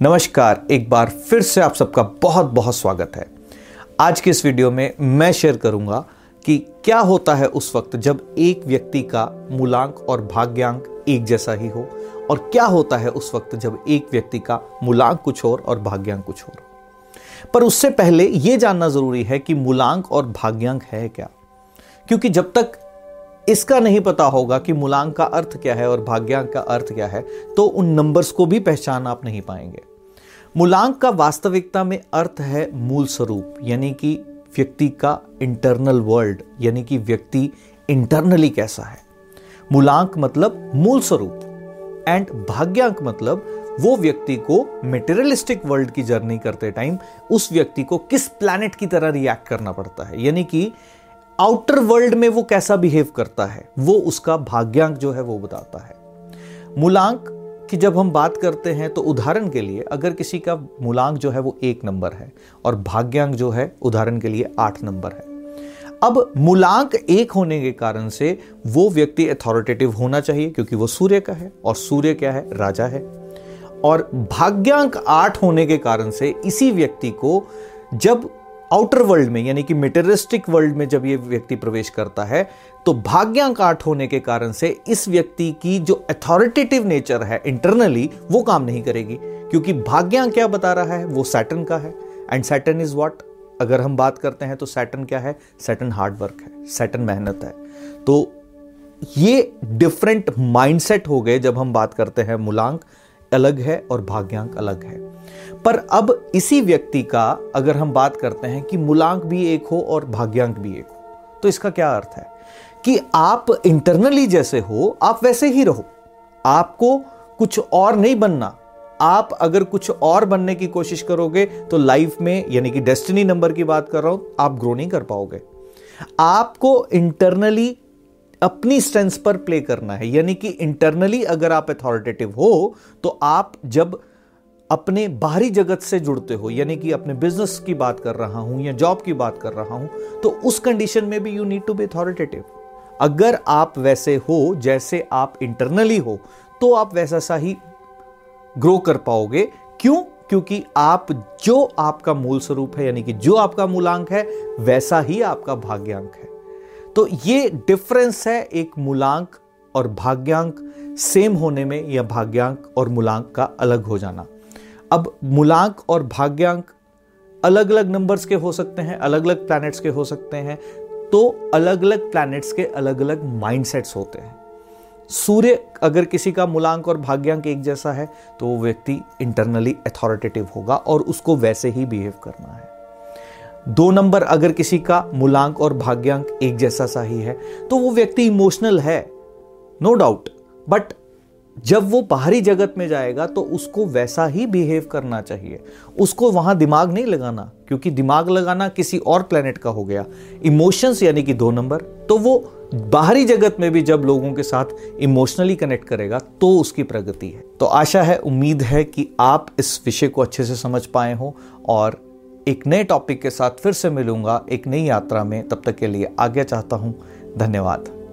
नमस्कार, एक बार फिर से आप सबका बहुत बहुत स्वागत है। आज के इस वीडियो में मैं शेयर करूँगा कि क्या होता है उस वक्त जब एक व्यक्ति का मूलांक और भाग्यांक एक जैसा ही हो, और क्या होता है उस वक्त जब एक व्यक्ति का मूलांक कुछ और और भाग्यांक कुछ और। पर उससे पहले यह जानना ज़रूरी है कि मूलांक और भाग्यांक है क्या? क्योंकि जब तक इसका नहीं पता होगा कि मूलांक का अर्थ क्या है और भाग्यांक का अर्थ क्या है तो उन नंबर्स को भी पहचान आप नहीं पाएँगे। मूलांक का वास्तविकता में अर्थ है मूल स्वरूप, यानी कि व्यक्ति का इंटरनल वर्ल्ड यानी कि व्यक्ति इंटरनली कैसा है। मूलांक मतलब मूल स्वरूप एंड भाग्यांक मतलब वो व्यक्ति को मेटेरियलिस्टिक वर्ल्ड की जर्नी करते टाइम उस व्यक्ति को किस प्लैनेट की तरह रिएक्ट करना पड़ता है। यानी कि आउटर वर्ल्ड में वो कैसा बिहेव करता है, वो उसका भाग्यांक जो है वो बताता है। मूलांक की जब हम बात करते हैं तो उदाहरण के लिए अगर किसी का मूलांक जो है वो एक नंबर है और भाग्यांक जो है उदाहरण के लिए आठ नंबर है। अब मूलांक एक होने के कारण से वो व्यक्ति अथॉरिटेटिव होना चाहिए, क्योंकि वो सूर्य का है और सूर्य क्या है? राजा है। और भाग्यांक आठ होने के कारण से इसी व्यक्ति को जब आउटर वर्ल्ड में, यानी कि मेटेरिस्टिक वर्ल्ड में जब ये व्यक्ति प्रवेश करता है तो भाग्यांक आठ होने के कारण से इस व्यक्ति की जो अथॉरिटेटिव नेचर है इंटरनली वो काम नहीं करेगी। क्योंकि भाग्यांक क्या बता रहा है? वो सैटन का है। एंड सैटन इज़ वॉट अगर हम बात करते हैं तो सैटन क्या है? सैटन हार्ड वर्क है। सैटन मेहनत है। तो ये डिफरेंट माइंडसेट हो गए जब हम बात करते हैं मूलांक अलग है और भाग्यांक अलग है। पर अब इसी व्यक्ति का अगर हम बात करते हैं कि मूलांक भी एक हो और भाग्यांक भी एक हो तो इसका क्या अर्थ है? कि आप इंटरनली जैसे हो, आप वैसे ही रहो। आपको कुछ और नहीं बनना। आप अगर कुछ और बनने की कोशिश करोगे तो लाइफ में, यानी कि डेस्टिनी नंबर की बात कर रहा हूँ, आप ग्रो नहीं कर पाओगे। आपको इंटरनली अपनी स्ट्रेंथ पर प्ले करना है। यानी कि इंटरनली अगर आप अथॉरिटेटिव हो तो आप जब अपने बाहरी जगत से जुड़ते हो, यानी कि अपने बिज़नेस की बात कर रहा हूँ या जॉब की बात कर रहा हूँ तो उस कंडीशन में भी you need to be authoritative अगर आप वैसे हो, जैसे आप इंटरनली हो तो आप वैसा सा ही ग्रो कर पाओगे। क्यों? क्योंकि आप जो आपका मूल स्वरूप है, यानी कि जो आपका मूलांक है, वैसा ही आपका भाग्यांक है। तो ये डिफरेंस है एक मूलांक और भाग्यांक। सेम होने में या भाग्यांक और मूलांक का अलग हो जाना। अब मूलांक और भाग्यांक अलग अलग नंबर्स के हो सकते हैं अलग अलग प्लैनेट्स के हो सकते हैं तो अलग अलग प्लैनेट्स के अलग अलग माइंडसेट्स होते हैं। सूर्य अगर किसी का मूलांक और भाग्यांक एक जैसा है तो वो व्यक्ति इंटरनली अथॉरिटेटिव होगा और उसको वैसे ही बिहेव करना है। दो नंबर अगर किसी का मूलांक और भाग्यांक एक जैसा सा ही है तो वो व्यक्ति इमोशनल है नो डाउट बट जब वो बाहरी जगत में जाएगा तो उसको वैसा ही बिहेव करना चाहिए। उसको वहाँ दिमाग नहीं लगाना, क्योंकि दिमाग लगाना किसी और प्लेनेट का हो गया। इमोशंस यानी कि दो नंबर तो वो बाहरी जगत में भी जब लोगों के साथ इमोशनली कनेक्ट करेगा तो उसकी प्रगति है। तो आशा है, उम्मीद है कि आप इस विषय को अच्छे से समझ पाए हो और एक नए टॉपिक के साथ फिर से मिलूँगा एक नई यात्रा में। तब तक के लिए आज्ञा चाहता हूँ, धन्यवाद।